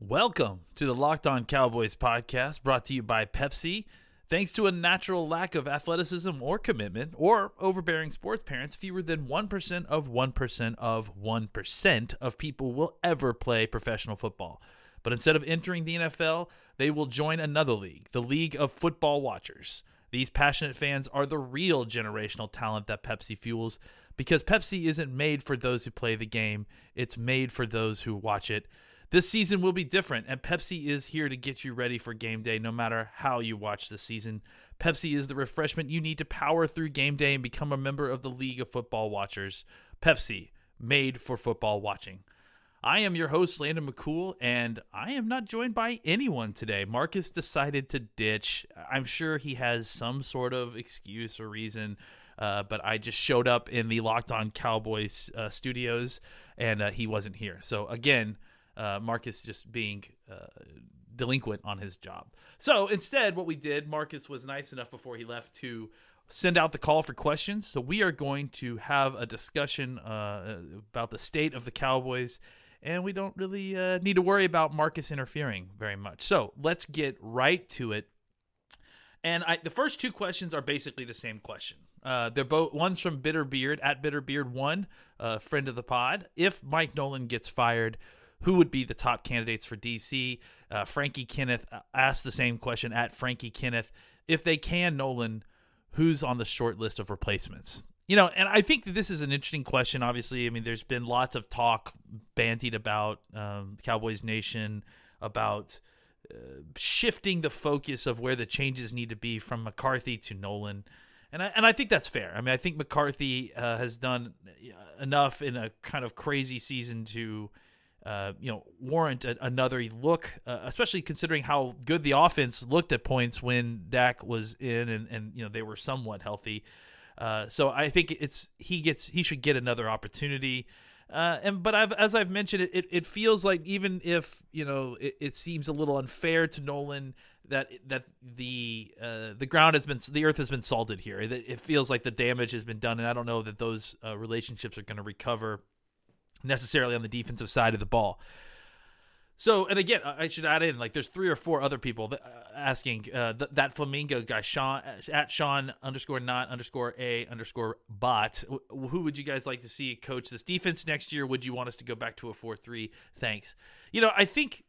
Welcome to the Locked On Cowboys podcast brought to you by Pepsi. Thanks to a natural lack of athleticism or commitment or overbearing sports parents, fewer than 1% of 1% of 1% of people will ever play professional football. But instead of entering the NFL, they will join another league, the League of Football Watchers. These passionate fans are the real generational talent that Pepsi fuels because Pepsi isn't made for those who play the game, it's made for those who watch it. This season will be different, and Pepsi is here to get you ready for game day no matter how you watch the season. Pepsi is the refreshment you need to power through game day and become a member of the League of Football Watchers. Pepsi, made for football watching. I am your host, Landon McCool, and I am not joined by anyone today. Marcus decided to ditch. I'm sure he has some sort of excuse or reason, uh, but I just showed up in the Locked On Cowboys uh, studios, and uh, he wasn't here. So, again, uh, Marcus just being uh, delinquent on his job. So instead, what we did, Marcus was nice enough before he left to send out the call for questions. So we are going to have a discussion uh, about the state of the Cowboys. And we don't really uh, need to worry about Marcus interfering very much. So let's get right to it. And I, the first two questions are basically the same question. Uh, they're both one's from Bitterbeard at Bitterbeard one, uh, friend of the pod. If Mike Nolan gets fired, who would be the top candidates for DC. Uh, Frankie Kenneth uh, asked the same question at Frankie Kenneth. If they can, Nolan, who's on the short list of replacements? You know, and I think that this is an interesting question. Obviously, I mean, there's been lots of talk bantied about um, Cowboys Nation about uh, shifting the focus of where the changes need to be from McCarthy to Nolan. And I, and I think that's fair. I mean, I think McCarthy uh, has done uh, enough in a kind of crazy season to uh, you know, warrant a, another look, uh, especially considering how good the offense looked at points when Dak was in and, and you know they were somewhat healthy. Uh, so I think it's he gets he should get another opportunity. Uh, and but I've as I've mentioned it, it, it feels like even if you know it, it seems a little unfair to Nolan that that the uh, the ground has been the earth has been salted here. It, it feels like the damage has been done, and I don't know that those uh, relationships are going to recover necessarily on the defensive side of the ball. So, and again, I should add in like there's three or four other people that, uh, asking uh, th- that flamingo guy, Sean at Sean underscore not underscore a underscore bot. W- who would you guys like to see coach this defense next year? Would you want us to go back to a four three? Thanks. You know, I think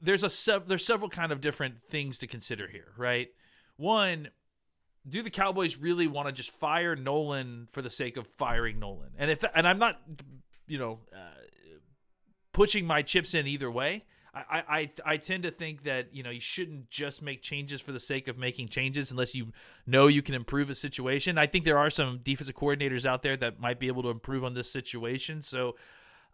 there's a sev- there's several kind of different things to consider here, right? One, do the Cowboys really want to just fire Nolan for the sake of firing Nolan? And if and I'm not you know, uh, pushing my chips in either way. I, I I tend to think that you know you shouldn't just make changes for the sake of making changes unless you know you can improve a situation. I think there are some defensive coordinators out there that might be able to improve on this situation. So,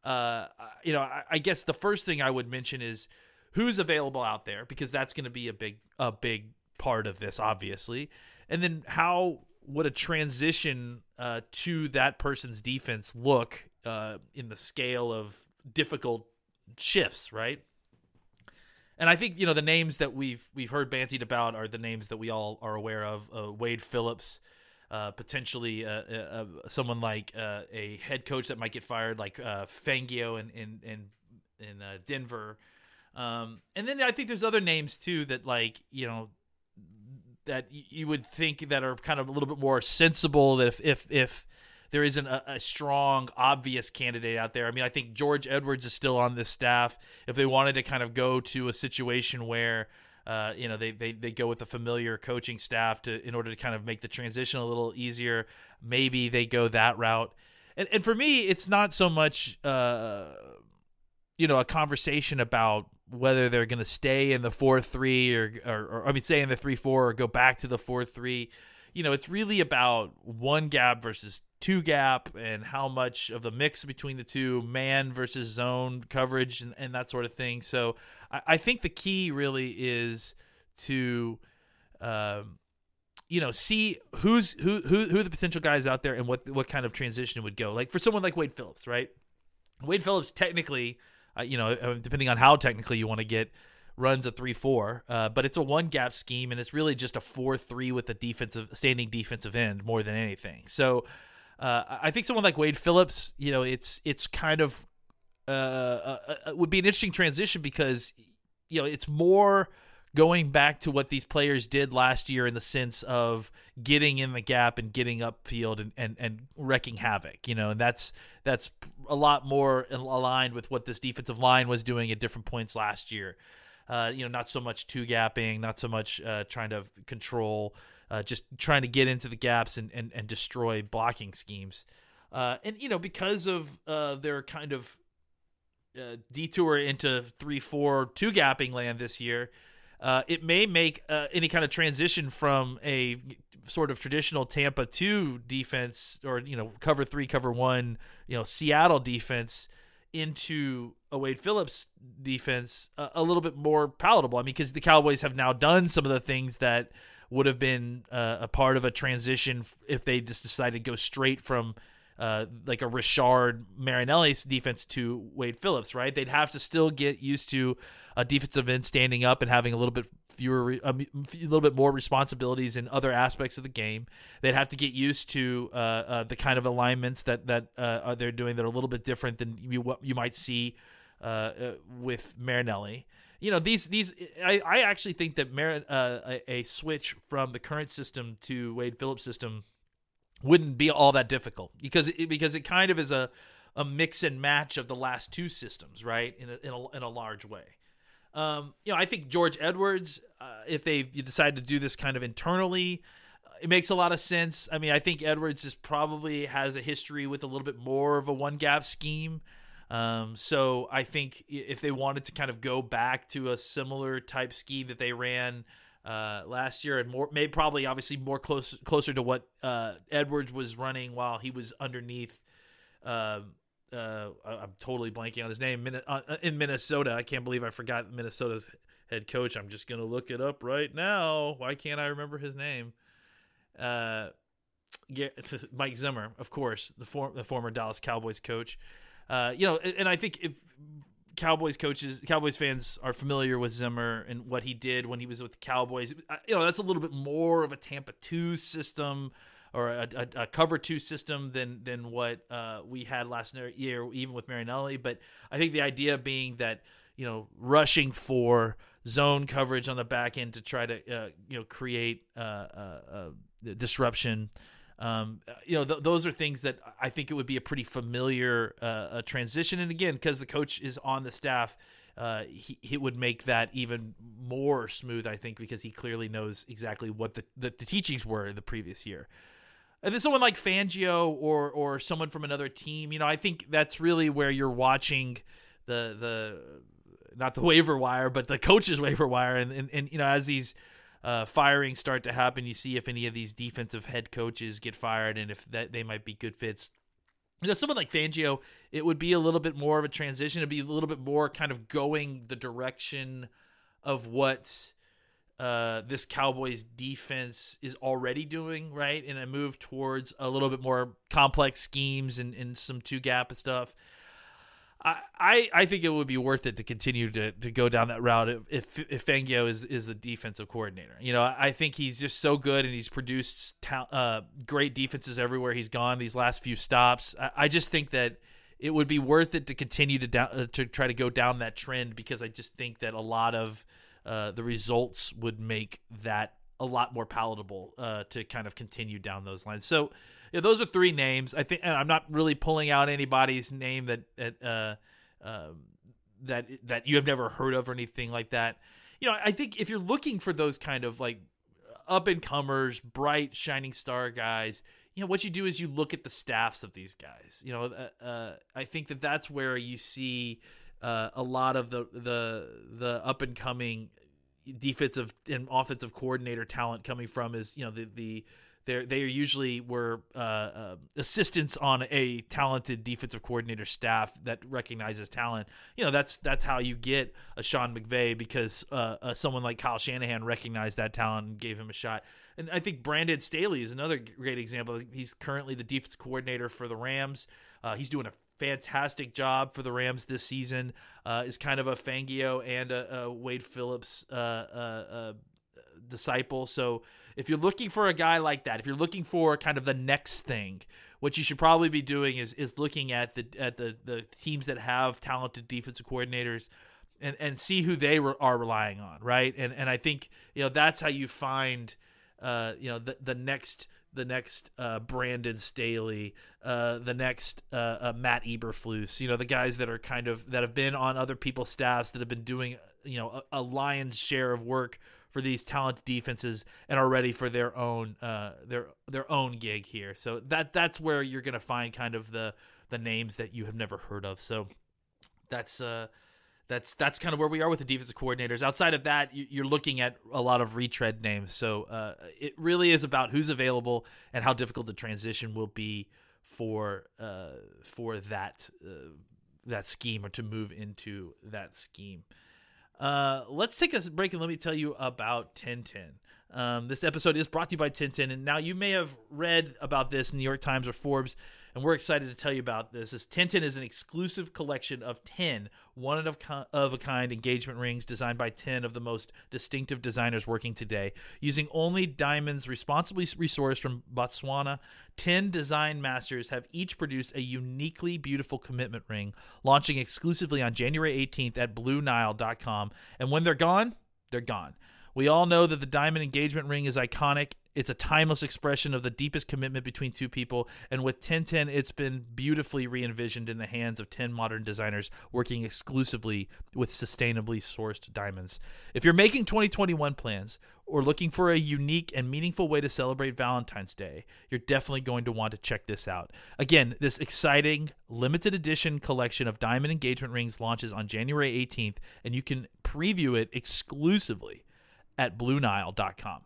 uh, you know, I, I guess the first thing I would mention is who's available out there because that's going to be a big a big part of this, obviously, and then how would a transition uh, to that person's defense look uh, in the scale of difficult shifts, right? And I think you know the names that we've we've heard bantied about are the names that we all are aware of: uh, Wade Phillips, uh, potentially uh, uh, uh someone like a head coach that might get fired, like Fangio in in in, in Denver. Um, and then I think there's other names too that like you know that you would think that are kind of a little bit more sensible. That if if if there isn't a, a, strong, obvious candidate out there. I mean, I think George Edwards is still on this staff. If they wanted to kind of go to a situation where uh, you know they, they they go with a familiar coaching staff to in order to kind of make the transition a little easier, maybe they go that route. And and for me, it's not so much uh, you know a conversation about whether they're going to stay in the four three or, or, or I mean stay in the three four or go back to the four three. You know, it's really about one gap versus two gap and how much of the mix between the two man versus zone coverage and, and that sort of thing. So I, I think the key really is to, um, you know, see who's who who who the potential guys out there and what what kind of transition would go. Like for someone like Wade Phillips, right? Wade Phillips technically, uh, you know, uh, depending on how technically you want to get, runs a three four, uh, but it's a one gap scheme and it's really just a four three with a defensive standing defensive end more than anything. So. Uh, I think someone like Wade Phillips, you know, it's it's kind of uh, uh, uh, would be an interesting transition because you know it's more going back to what these players did last year in the sense of getting in the gap and getting upfield and, and, and wrecking havoc, you know, and that's that's a lot more aligned with what this defensive line was doing at different points last year. Uh, you know, not so much two gapping, not so much uh, trying to control, uh, just trying to get into the gaps and, and, and destroy blocking schemes. Uh, and, you know, because of uh, their kind of uh, detour into three, four, two gapping land this year, uh, it may make uh, any kind of transition from a sort of traditional Tampa two defense or you know cover three, cover one, you know Seattle defense into a Wade Phillips defense a, a little bit more palatable. I mean, because the Cowboys have now done some of the things that would have been uh, a part of a transition if they just decided to go straight from uh, like a Rishard Marinelli's defense to Wade Phillips, right? They'd have to still get used to a defensive end standing up and having a little bit fewer, a little bit more responsibilities in other aspects of the game. They'd have to get used to uh, uh, the kind of alignments that that uh, they're doing that are a little bit different than you what you might see uh, uh, with Marinelli. You know these these I, I actually think that Mar- a, a switch from the current system to Wade Phillips system wouldn't be all that difficult because it, because it kind of is a a mix and match of the last two systems, right? In a in a, in a large way. Um, you know, I think George Edwards, uh, if they decide to do this kind of internally, uh, it makes a lot of sense. I mean, I think Edwards is probably has a history with a little bit more of a one gap scheme. Um, so I think if they wanted to kind of go back to a similar type scheme that they ran uh, last year, and more, maybe probably obviously more close closer to what uh, Edwards was running while he was underneath. Uh, uh, I'm totally blanking on his name uh, uh, in Minnesota. I can't believe I forgot Minnesota's head coach. I'm just gonna look it up right now. Why can't I remember his name? Uh, Mike Zimmer, of course, the, form, the former Dallas Cowboys coach. Uh, you know, and I think if Cowboys coaches, Cowboys fans are familiar with Zimmer and what he did when he was with the Cowboys. You know, that's a little bit more of a Tampa 2 system or a, a, a cover two system than than what uh, we had last year, even with Marinelli. But I think the idea being that you know rushing for zone coverage on the back end to try to uh, you know create uh, uh, uh disruption. Um, you know, th- those are things that I think it would be a pretty familiar uh, transition. And again, because the coach is on the staff, uh, he, he would make that even more smooth, I think, because he clearly knows exactly what the, the, the teachings were in the previous year. And then someone like Fangio or or someone from another team, you know, I think that's really where you're watching the the not the waiver wire, but the coach's waiver wire, and and, and you know as these uh, firings start to happen, you see if any of these defensive head coaches get fired, and if that they might be good fits. You know, someone like Fangio, it would be a little bit more of a transition. It'd be a little bit more kind of going the direction of what uh, this Cowboys defense is already doing, right? In a move towards a little bit more complex schemes and, and some two gap and stuff. I, I, think it would be worth it to continue to, to go down that route if if Fangio is is the defensive coordinator. You know, I think he's just so good and he's produced ta- uh, great defenses everywhere he's gone these last few stops. I, I just think that it would be worth it to continue to down, uh, to try to go down that trend because I just think that a lot of uh, the results would make that a lot more palatable uh, to kind of continue down those lines. So yeah, those are three names. I think I'm not really pulling out anybody's name that that uh, uh, that that you have never heard of or anything like that. You know, I think if you're looking for those kind of like up and comers, bright shining star guys, you know what you do is you look at the staffs of these guys. You know, uh, uh I think that that's where you see uh, a lot of the the the up and coming defensive and offensive coordinator talent coming from is you know the the they they are usually were uh, uh, assistants on a talented defensive coordinator staff that recognizes talent. You know, that's that's how you get a Sean McVay because uh, uh, someone like Kyle Shanahan recognized that talent and gave him a shot. And I think Brandon Staley is another great example. He's currently the defense coordinator for the Rams. Uh, he's doing a fantastic job for the Rams this season. Uh, is kind of a Fangio and a, a Wade Phillips disciple. So if you're looking for a guy like that, if you're looking for kind of the next thing, what you should probably be doing is is looking at the at the the teams that have talented defensive coordinators and and see who they re- are relying on, right? And and I think you know that's how you find uh you know the the next the next uh, Brandon Staley, uh, the next uh, uh Matt Eberflus, you know, the guys that are kind of that have been on other people's staffs that have been doing, you know, a, a lion's share of work for these talented defenses and are ready for their own uh, their their own gig here. So that that's where you're going to find kind of the the names that you have never heard of. So that's uh that's that's kind of where we are with the defensive coordinators. Outside of that, you're looking at a lot of retread names. So uh, it really is about who's available and how difficult the transition will be for uh, for that uh, that scheme or to move into that scheme. Uh, let's take a break and let me tell you about Tintin. Um, this episode is brought to you by Tintin, and now you may have read about this in the New York Times or Forbes and we're excited to tell you about this. This Tintin is an exclusive collection of 10 one of, of a kind engagement rings designed by 10 of the most distinctive designers working today. Using only diamonds responsibly resourced from Botswana, 10 design masters have each produced a uniquely beautiful commitment ring, launching exclusively on January 18th at BlueNile.com. And when they're gone, they're gone. We all know that the diamond engagement ring is iconic. It's a timeless expression of the deepest commitment between two people, and with Tintin, it's been beautifully re envisioned in the hands of 10 modern designers working exclusively with sustainably sourced diamonds. If you're making 2021 plans or looking for a unique and meaningful way to celebrate Valentine's Day, you're definitely going to want to check this out. Again, this exciting limited edition collection of diamond engagement rings launches on January 18th, and you can preview it exclusively at BlueNile.com.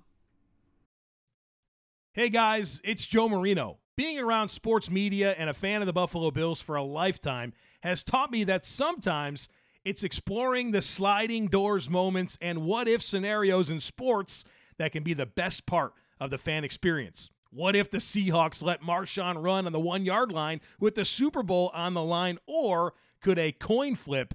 Hey guys, it's Joe Marino. Being around sports media and a fan of the Buffalo Bills for a lifetime has taught me that sometimes it's exploring the sliding doors moments and what if scenarios in sports that can be the best part of the fan experience. What if the Seahawks let Marshawn run on the one yard line with the Super Bowl on the line? Or could a coin flip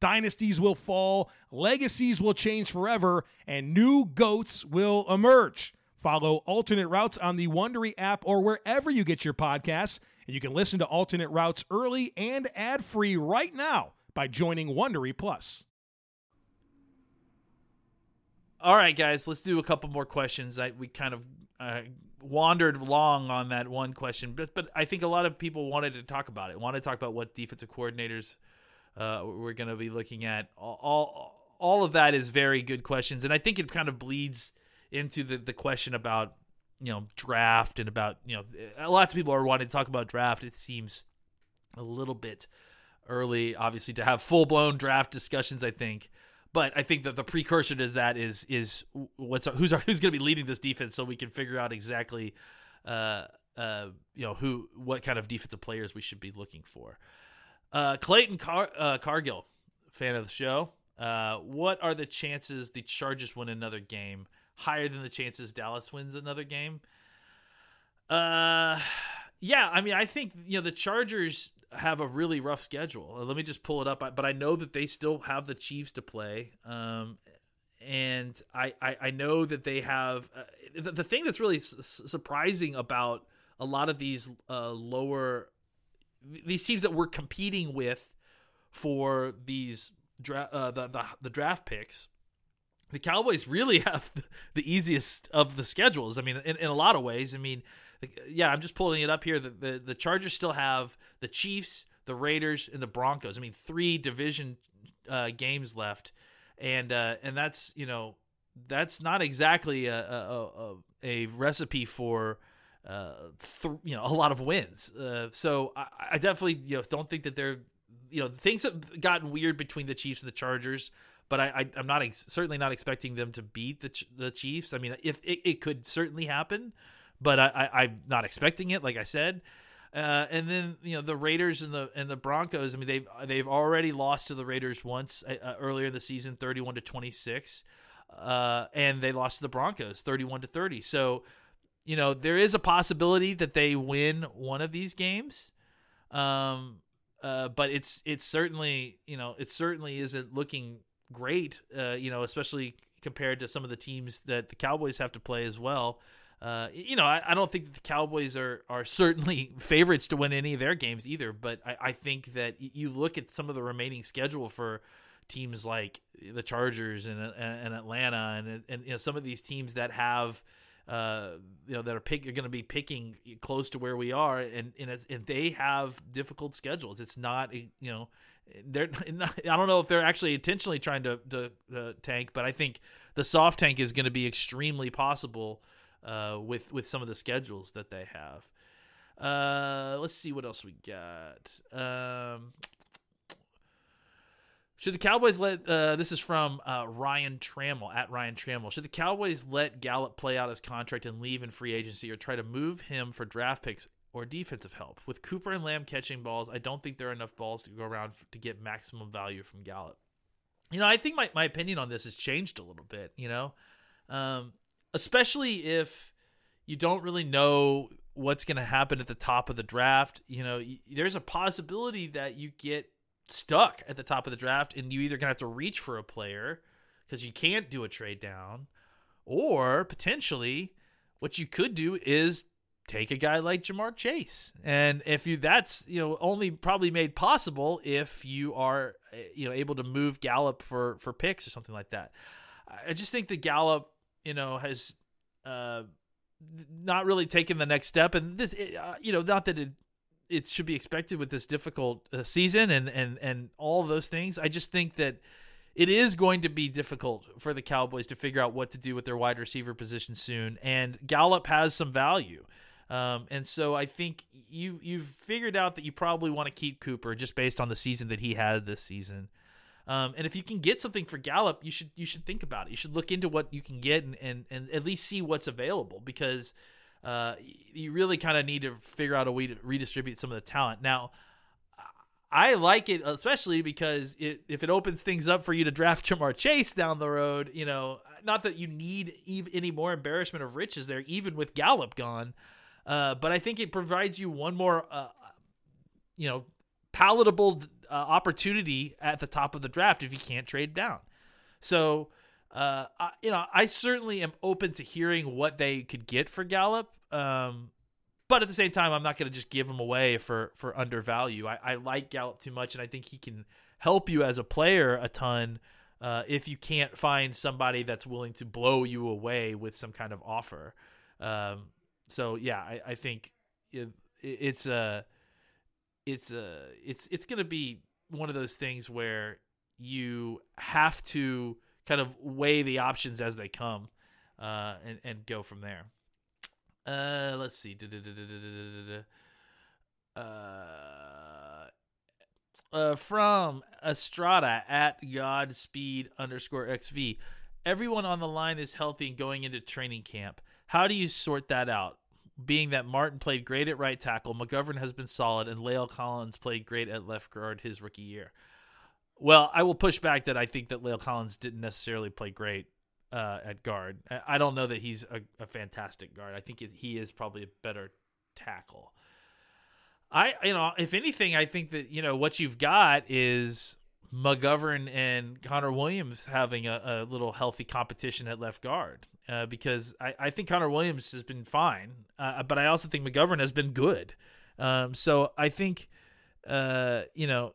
Dynasties will fall, legacies will change forever, and new GOATs will emerge. Follow alternate routes on the Wondery app or wherever you get your podcasts. And you can listen to alternate routes early and ad free right now by joining Wondery Plus. All right, guys, let's do a couple more questions. I, we kind of uh, wandered long on that one question, but but I think a lot of people wanted to talk about it. Wanted to talk about what defensive coordinators uh, we're going to be looking at all, all all of that is very good questions, and I think it kind of bleeds into the the question about you know draft and about you know lots of people are wanting to talk about draft. It seems a little bit early, obviously, to have full blown draft discussions. I think. But I think that the precursor to that is is what's who's who's going to be leading this defense, so we can figure out exactly, uh, uh, you know, who what kind of defensive players we should be looking for. Uh, Clayton Car- uh, Cargill, fan of the show. Uh, what are the chances the Chargers win another game? Higher than the chances Dallas wins another game? Uh, yeah. I mean, I think you know the Chargers have a really rough schedule. Uh, let me just pull it up. But I know that they still have the Chiefs to play. Um, and I, I, I know that they have uh, the, the, thing that's really s- surprising about a lot of these uh, lower these teams that we're competing with for these dra- uh, the, the the draft picks the Cowboys really have the, easiest of the schedules. I mean, in, in a lot of ways. I mean, yeah, I'm just pulling it up here. The, the the Chargers still have the Chiefs, the Raiders, and the Broncos. I mean, three division uh, games left, and uh, and that's you know that's not exactly a a, a, a recipe for uh, th- you know a lot of wins. Uh, so I, I definitely you know don't think that they're you know things have gotten weird between the Chiefs and the Chargers. But I, I, am not ex- certainly not expecting them to beat the the Chiefs. I mean, if it, it could certainly happen, but I, I, am not expecting it. Like I said, uh, and then you know the Raiders and the and the Broncos. I mean, they've they've already lost to the Raiders once uh, earlier in the season, 31 to 26, uh, and they lost to the Broncos, 31 to 30. So you know, there is a possibility that they win one of these games. Um, uh, but it's it's certainly you know it certainly isn't looking great. Uh, you know, especially compared to some of the teams that the Cowboys have to play as well. Uh, you know, I, I, don't think the Cowboys are are certainly favorites to win any of their games either. But I, I think that you look at some of the remaining schedule for teams like the Chargers and and, and Atlanta and and you know, some of these teams that have uh, you know that are pick are going to be picking close to where we are, and and, and they have difficult schedules. It's not you know they're not, I don't know if they're actually intentionally trying to, to uh, tank, but I think the soft tank is going to be extremely possible uh, with with some of the schedules that they have. Uh, let's see what else we got. Um, should the Cowboys let uh, this is from uh, Ryan Trammell at Ryan Trammell? Should the Cowboys let Gallup play out his contract and leave in free agency, or try to move him for draft picks or defensive help? With Cooper and Lamb catching balls, I don't think there are enough balls to go around to get maximum value from Gallup. You know, I think my, my opinion on this has changed a little bit. You know, um, especially if you don't really know what's going to happen at the top of the draft. You know, there's a possibility that you get stuck at the top of the draft and you either gonna have to reach for a player because you can't do a trade down, or potentially what you could do is take a guy like Ja'Marr Chase. And if you that's, you know, only probably made possible if you are eh, you know able to move Gallup for for picks or something like that. I just think that Gallup, you know, has uh not really taken the next step and this uh, you know not that it it should be expected with this difficult uh, season and and and all those things. I just think that it is going to be difficult for the Cowboys to figure out what to do with their wide receiver position soon. And Gallup has some value. Um, and so I think you you've figured out that you probably want to keep Cooper just based on the season that he had this season. Um, and if you can get something for Gallup, you should you should think about it. You should look into what you can get and, and, and at least see what's available because uh, you really kind of need to figure out a way to redistribute some of the talent. Now, I like it especially because it, if it opens things up for you to draft Ja'Marr Chase down the road, you know, not that you need even any more embarrassment of riches there, even with Gallup gone, uh, but I think it provides you one more, uh, you know, palatable uh, opportunity at the top of the draft if you can't trade down. So uh, I, you know, I certainly am open to hearing what they could get for Gallup. Um, but at the same time, I'm not going to just give him away for for undervalue. I, I like Gallup too much, and I think he can help you as a player a ton. Uh, if you can't find somebody that's willing to blow you away with some kind of offer, um, so yeah, I, I think it, it's a, it's a, it's it's going to be one of those things where you have to kind of weigh the options as they come uh, and, and go from there. Uh, let's see. Uh, uh, from Estrada at Godspeed underscore XV. Everyone on the line is healthy and going into training camp. How do you sort that out? Being that Martin played great at right tackle, McGovern has been solid, and La'el Collins played great at left guard his rookie year. Well, I will push back that I think that La'el Collins didn't necessarily play great uh, at guard. I don't know that he's a, a fantastic guard. I think he is probably a better tackle. I, you know, if anything, I think that you know what you've got is McGovern and Connor Williams having a, a little healthy competition at left guard. Uh, because I, I think Connor Williams has been fine, uh, but I also think McGovern has been good. Um, so I think, uh, you know,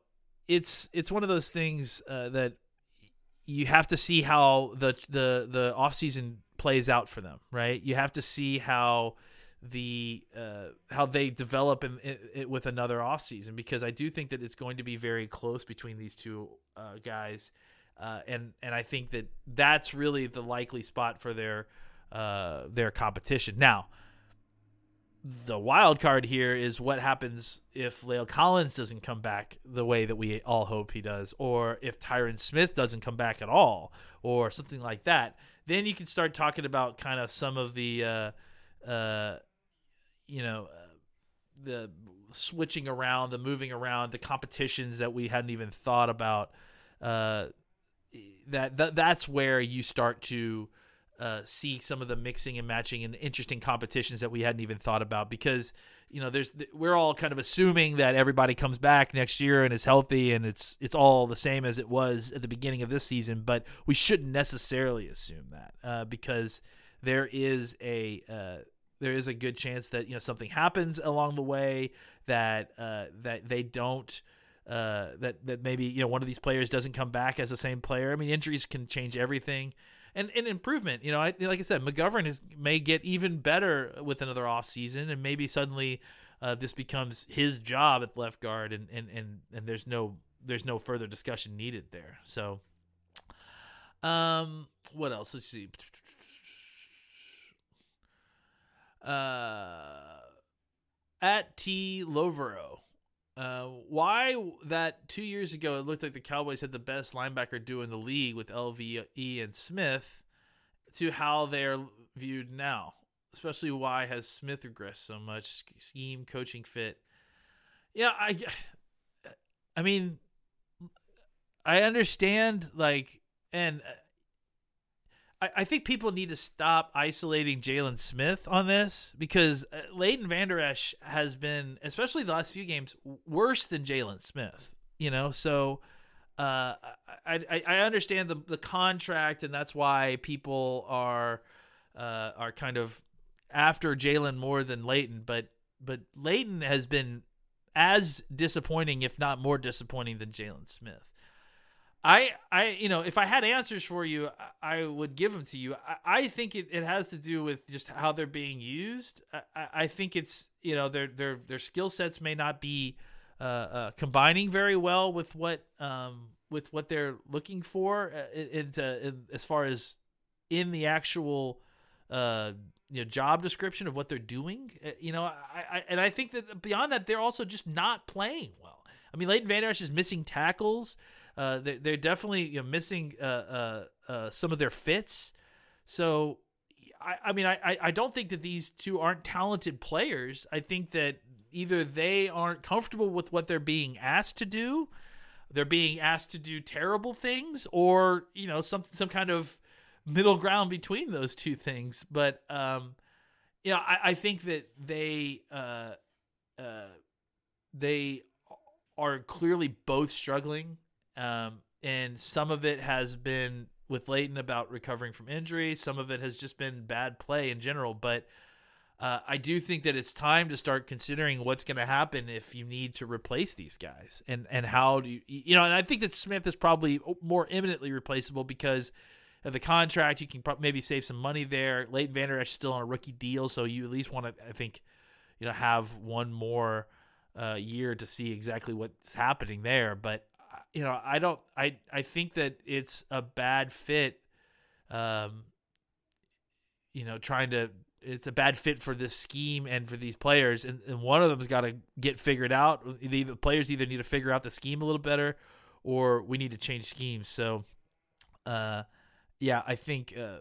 it's it's one of those things uh, that you have to see how the the the off season plays out for them, right? You have to see how the uh, how they develop in, in, with another offseason because I do think that it's going to be very close between these two uh, guys, uh, and and I think that that's really the likely spot for their uh, their competition. Now, the wild card here is what happens if La'el Collins doesn't come back the way that we all hope he does, or if Tyron Smith doesn't come back at all, or something like that. Then you can start talking about kind of some of the, uh, uh, you know, uh, the switching around, the moving around, the competitions that we hadn't even thought about. Uh, that, that that's where you start to uh, see some of the mixing and matching and interesting competitions that we hadn't even thought about because you know there's we're all kind of assuming that everybody comes back next year and is healthy and it's it's all the same as it was at the beginning of this season but we shouldn't necessarily assume that uh, because there is a uh, there is a good chance that you know something happens along the way that uh, that they don't uh, that that maybe you know one of these players doesn't come back as the same player. I mean, injuries can change everything and an improvement. You know, I, like I said, McGovern is may get even better with another off season, and maybe suddenly uh, this becomes his job at left guard, and and and and there's no there's no further discussion needed there. So, um, what else? Let's see. Uh, at T Lovero. Uh, why that two years ago it looked like the Cowboys had the best linebacker duo in the league with LVE and Smith to how they're viewed now, especially why has Smith regressed so much? Scheme, coaching fit. Yeah, I, I mean, I understand like, and I, I think people need to stop isolating Jaylon Smith on this because uh, Leighton Vander Esch has been, especially the last few games, worse than Jaylon Smith. You know, so uh, I, I, I understand the the contract, and that's why people are uh, are kind of after Jalen more than Leighton, but but Leighton has been as disappointing, if not more disappointing, than Jalen Smith. I, I, you know, if I had answers for you, I, would give them to you. I, I think it, it has to do with just how they're being used. I, I think it's, you know, their their their skill sets may not be uh, uh, combining very well with what um, with what they're looking for uh, into in, as far as in the actual uh, you know job description of what they're doing. Uh, you know, I, I and I think that beyond that, they're also just not playing well. I mean, Leighton Vander Esch is missing tackles. Uh, they're, they're definitely you know, missing uh, uh, uh, some of their fits. So, I, I mean, I, I don't think that these two aren't talented players. I think that either they aren't comfortable with what they're being asked to do, they're being asked to do terrible things, or you know, some some kind of middle ground between those two things. But um, you know, I, I think that they uh, uh, they are clearly both struggling um, and some of it has been with Leighton about recovering from injury. Some of it has just been bad play in general. But uh, I do think that it's time to start considering what's going to happen if you need to replace these guys, and and how do you you know? And I think that Smith is probably more imminently replaceable because of the contract. You can pro- maybe save some money there. Leighton Vander Esch still on a rookie deal, so you at least want to I think you know have one more uh, year to see exactly what's happening there. But you know, I don't I I think that it's a bad fit um you know, trying to it's a bad fit for this scheme and for these players and, and one of them's got to get figured out. The, the players either need to figure out the scheme a little better or we need to change schemes. So uh yeah, I think uh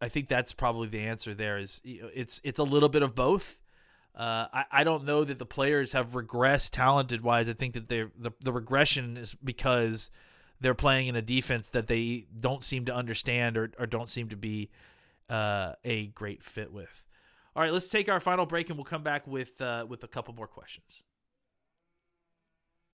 I think that's probably the answer there is it's it's a little bit of both uh, I, I don't know that the players have regressed talented wise. I think that they the, the regression is because they're playing in a defense that they don't seem to understand or, or don't seem to be uh, a great fit with. All right, let's take our final break and we'll come back with uh, with a couple more questions.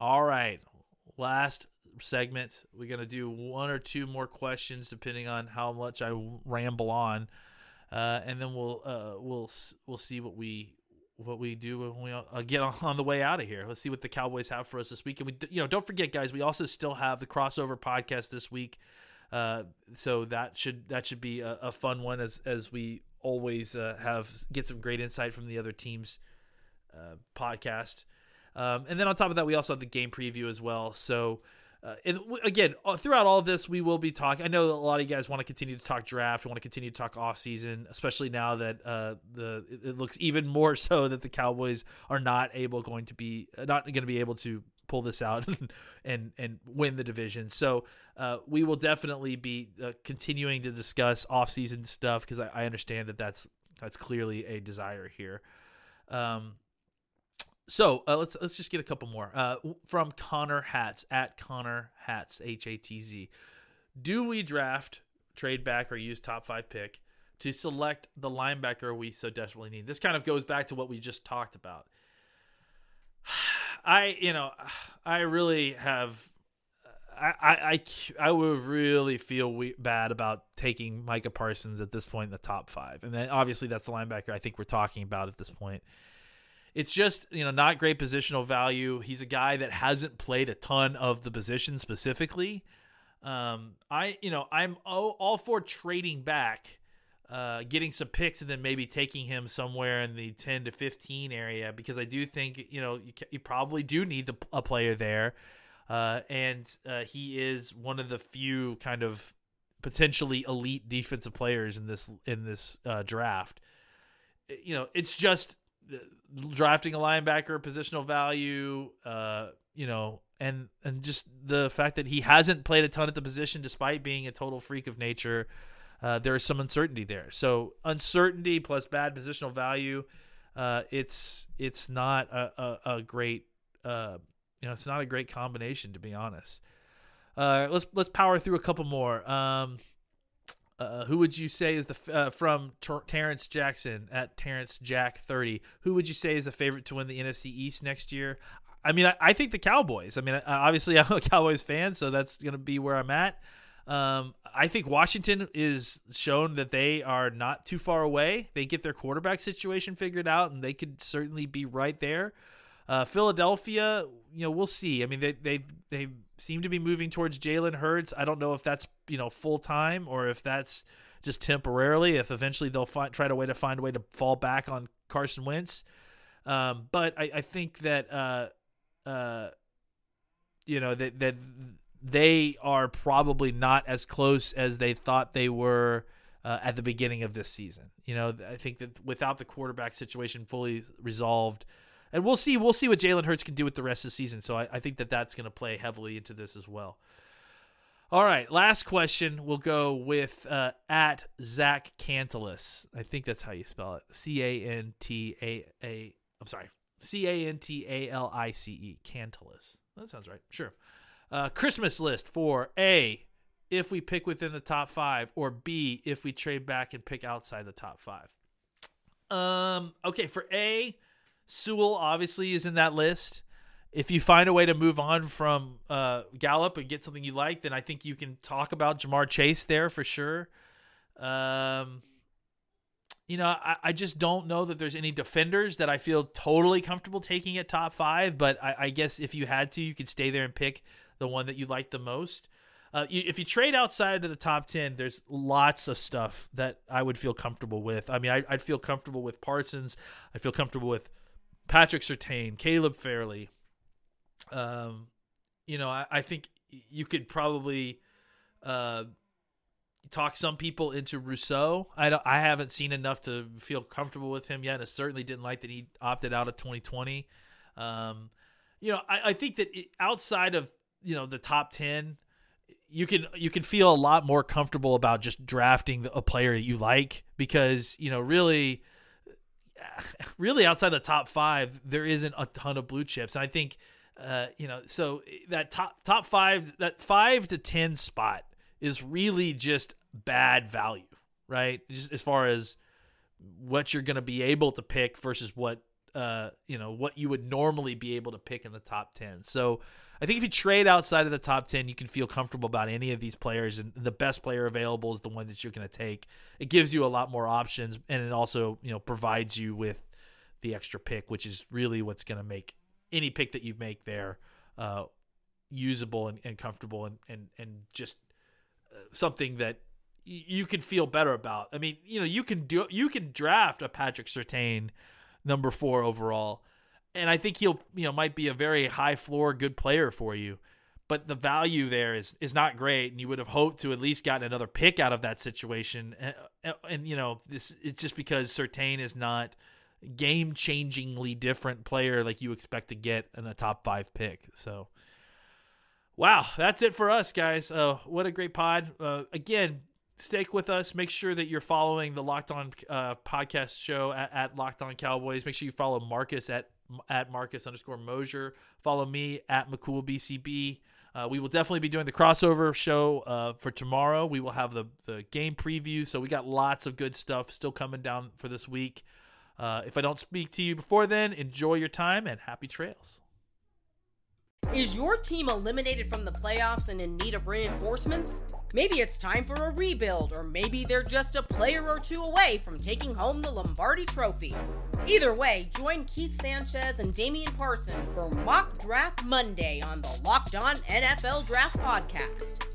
All right. Last segment. We're going to do one or two more questions depending on how much I ramble on. Uh, and then we'll uh, we'll we'll see what we what we do when we uh, get on the way out of here. Let's see what the Cowboys have for us this week. And we you know don't forget guys, we also still have the crossover podcast this week. Uh, so that should that should be a, a fun one as as we always uh, have get some great insight from the other teams uh, podcast. Um, and then on top of that, we also have the game preview as well. So, uh, and again, uh, throughout all this, we will be talking. I know a lot of you guys want to continue to talk draft, want to continue to talk off season, especially now that uh, the it looks even more so that the Cowboys are not able going to be uh, not going to be able to pull this out and and win the division. So uh, we will definitely be uh, continuing to discuss off season stuff because I, I, understand that that's that's clearly a desire here. Um, so uh, let's let's just get a couple more uh, from Connor Hatz at Connor Hatz H A T Z. Do we draft, trade back, or use top five pick to select the linebacker we so desperately need? This kind of goes back to what we just talked about. I you know I really have. I, I, I, would really feel we, bad about taking Micah Parsons at this point in the top five. And then obviously that's the linebacker I think we're talking about at this point it's just you know not great positional value. He's a guy that hasn't played a ton of the position specifically. Um, I you know I'm all, for trading back, uh, getting some picks, and then maybe taking him somewhere in the 10 to 15 area because I do think you know you, you probably do need the, a player there, uh, and uh, he is one of the few kind of potentially elite defensive players in this in this uh, draft. You know, it's just drafting a linebacker, positional value, uh, you know, and and just the fact that he hasn't played a ton at the position despite being a total freak of nature. Uh, there is some uncertainty there. So uncertainty plus bad positional value, uh, it's it's not a, a, a great uh, you know it's not a great combination to be honest. Uh, let's let's power through a couple more. Um, uh, who would you say is the uh, from Ter- Terrence Jackson at Terrence Jack thirty? Who would you say is the favorite to win the NFC East next year? I mean, I, I think the Cowboys. I mean, obviously I'm a Cowboys fan, so that's going to be where I'm at. Um, I think Washington is shown that they are not too far away. They get their quarterback situation figured out, and they could certainly be right there. Uh, Philadelphia, you know, we'll see. I mean, they they they seem to be moving towards Jalen Hurts. I don't know if that's you know full time or if that's just temporarily. If eventually they'll find, try to way to find a way to fall back on Carson Wentz. Um, but I, I think that uh, uh, you know that that they are probably not as close as they thought they were. Uh, at the beginning of this season, you know, I think that without the quarterback situation fully resolved, and we'll see. We'll see what Jalen Hurts can do with the rest of the season. So I, I think that that's going to play heavily into this as well. All right, last question. We'll go with uh, at Zach Cantalis. I think that's how you spell it. C A N T A A. I'm sorry. C A N T A L I C E. Cantalis. That sounds right. Sure. Uh, Christmas list for A, if we pick within the top five, or B, if we trade back and pick outside the top five. Um. Okay. For A, Sewell obviously is in that list. If you find a way to move on from uh, Gallup and get something you like, then I think you can talk about Ja'Marr Chase there for sure. Um, you know, I, I just don't know that there's any defenders that I feel totally comfortable taking at top five. But I, I guess if you had to, you could stay there and pick the one that you like the most. Uh, you, if you trade outside of the top 10, there's lots of stuff that I would feel comfortable with. I mean, I, would feel comfortable with Parsons. I feel comfortable with Patrick Surtain, Caleb Farley. Um, you know, I, I think you could probably uh, talk some people into Rousseau. I don't, I haven't seen enough to feel comfortable with him yet. I certainly didn't like that he opted out of 2020. Um, you know, I, I think that outside of you know the top ten, you can you can feel a lot more comfortable about just drafting a player that you like because you know really really outside the top five there isn't a ton of blue chips and i think uh, you know so that top top five that five to ten spot is really just bad value right just as far as what you're going to be able to pick versus what uh, you know what you would normally be able to pick in the top 10 so I think if you trade outside of the top 10, you can feel comfortable about any of these players, and the best player available is the one that you're going to take. It gives you a lot more options, and it also you know provides you with the extra pick, which is really what's going to make any pick that you make there uh, usable and, and comfortable and and and just uh, something that you can feel better about. I mean, you know, you can do you can draft a Patrick Surtain number four overall and I think he'll you know might be a very high floor good player for you. But the value there is is not great, and you would have hoped to at least gotten another pick out of that situation. And, and you know this it's just because Surtain is not game changingly different player like you expect to get in a top five pick. So, wow, that's it for us, guys. Uh, what a great pod! Uh, again, stick with us. Make sure that you're following the Locked On uh, podcast show at, at, Locked On Cowboys. Make sure you follow Marcus at at Marcus underscore Mosher. Follow me at McCool BCB. Uh, we will definitely be doing the crossover show uh, for tomorrow. We will have the the game preview, so we got lots of good stuff still coming down for this week. Uh, if I don't speak to you before then, enjoy your time and happy trails. Is your team eliminated from the playoffs and in need of reinforcements? Maybe it's time for a rebuild, or maybe they're just a player or two away from taking home the Lombardi Trophy. Either way, join Keith Sanchez and Damian Parson for Mock Draft Monday on the Locked On NFL Draft Podcast.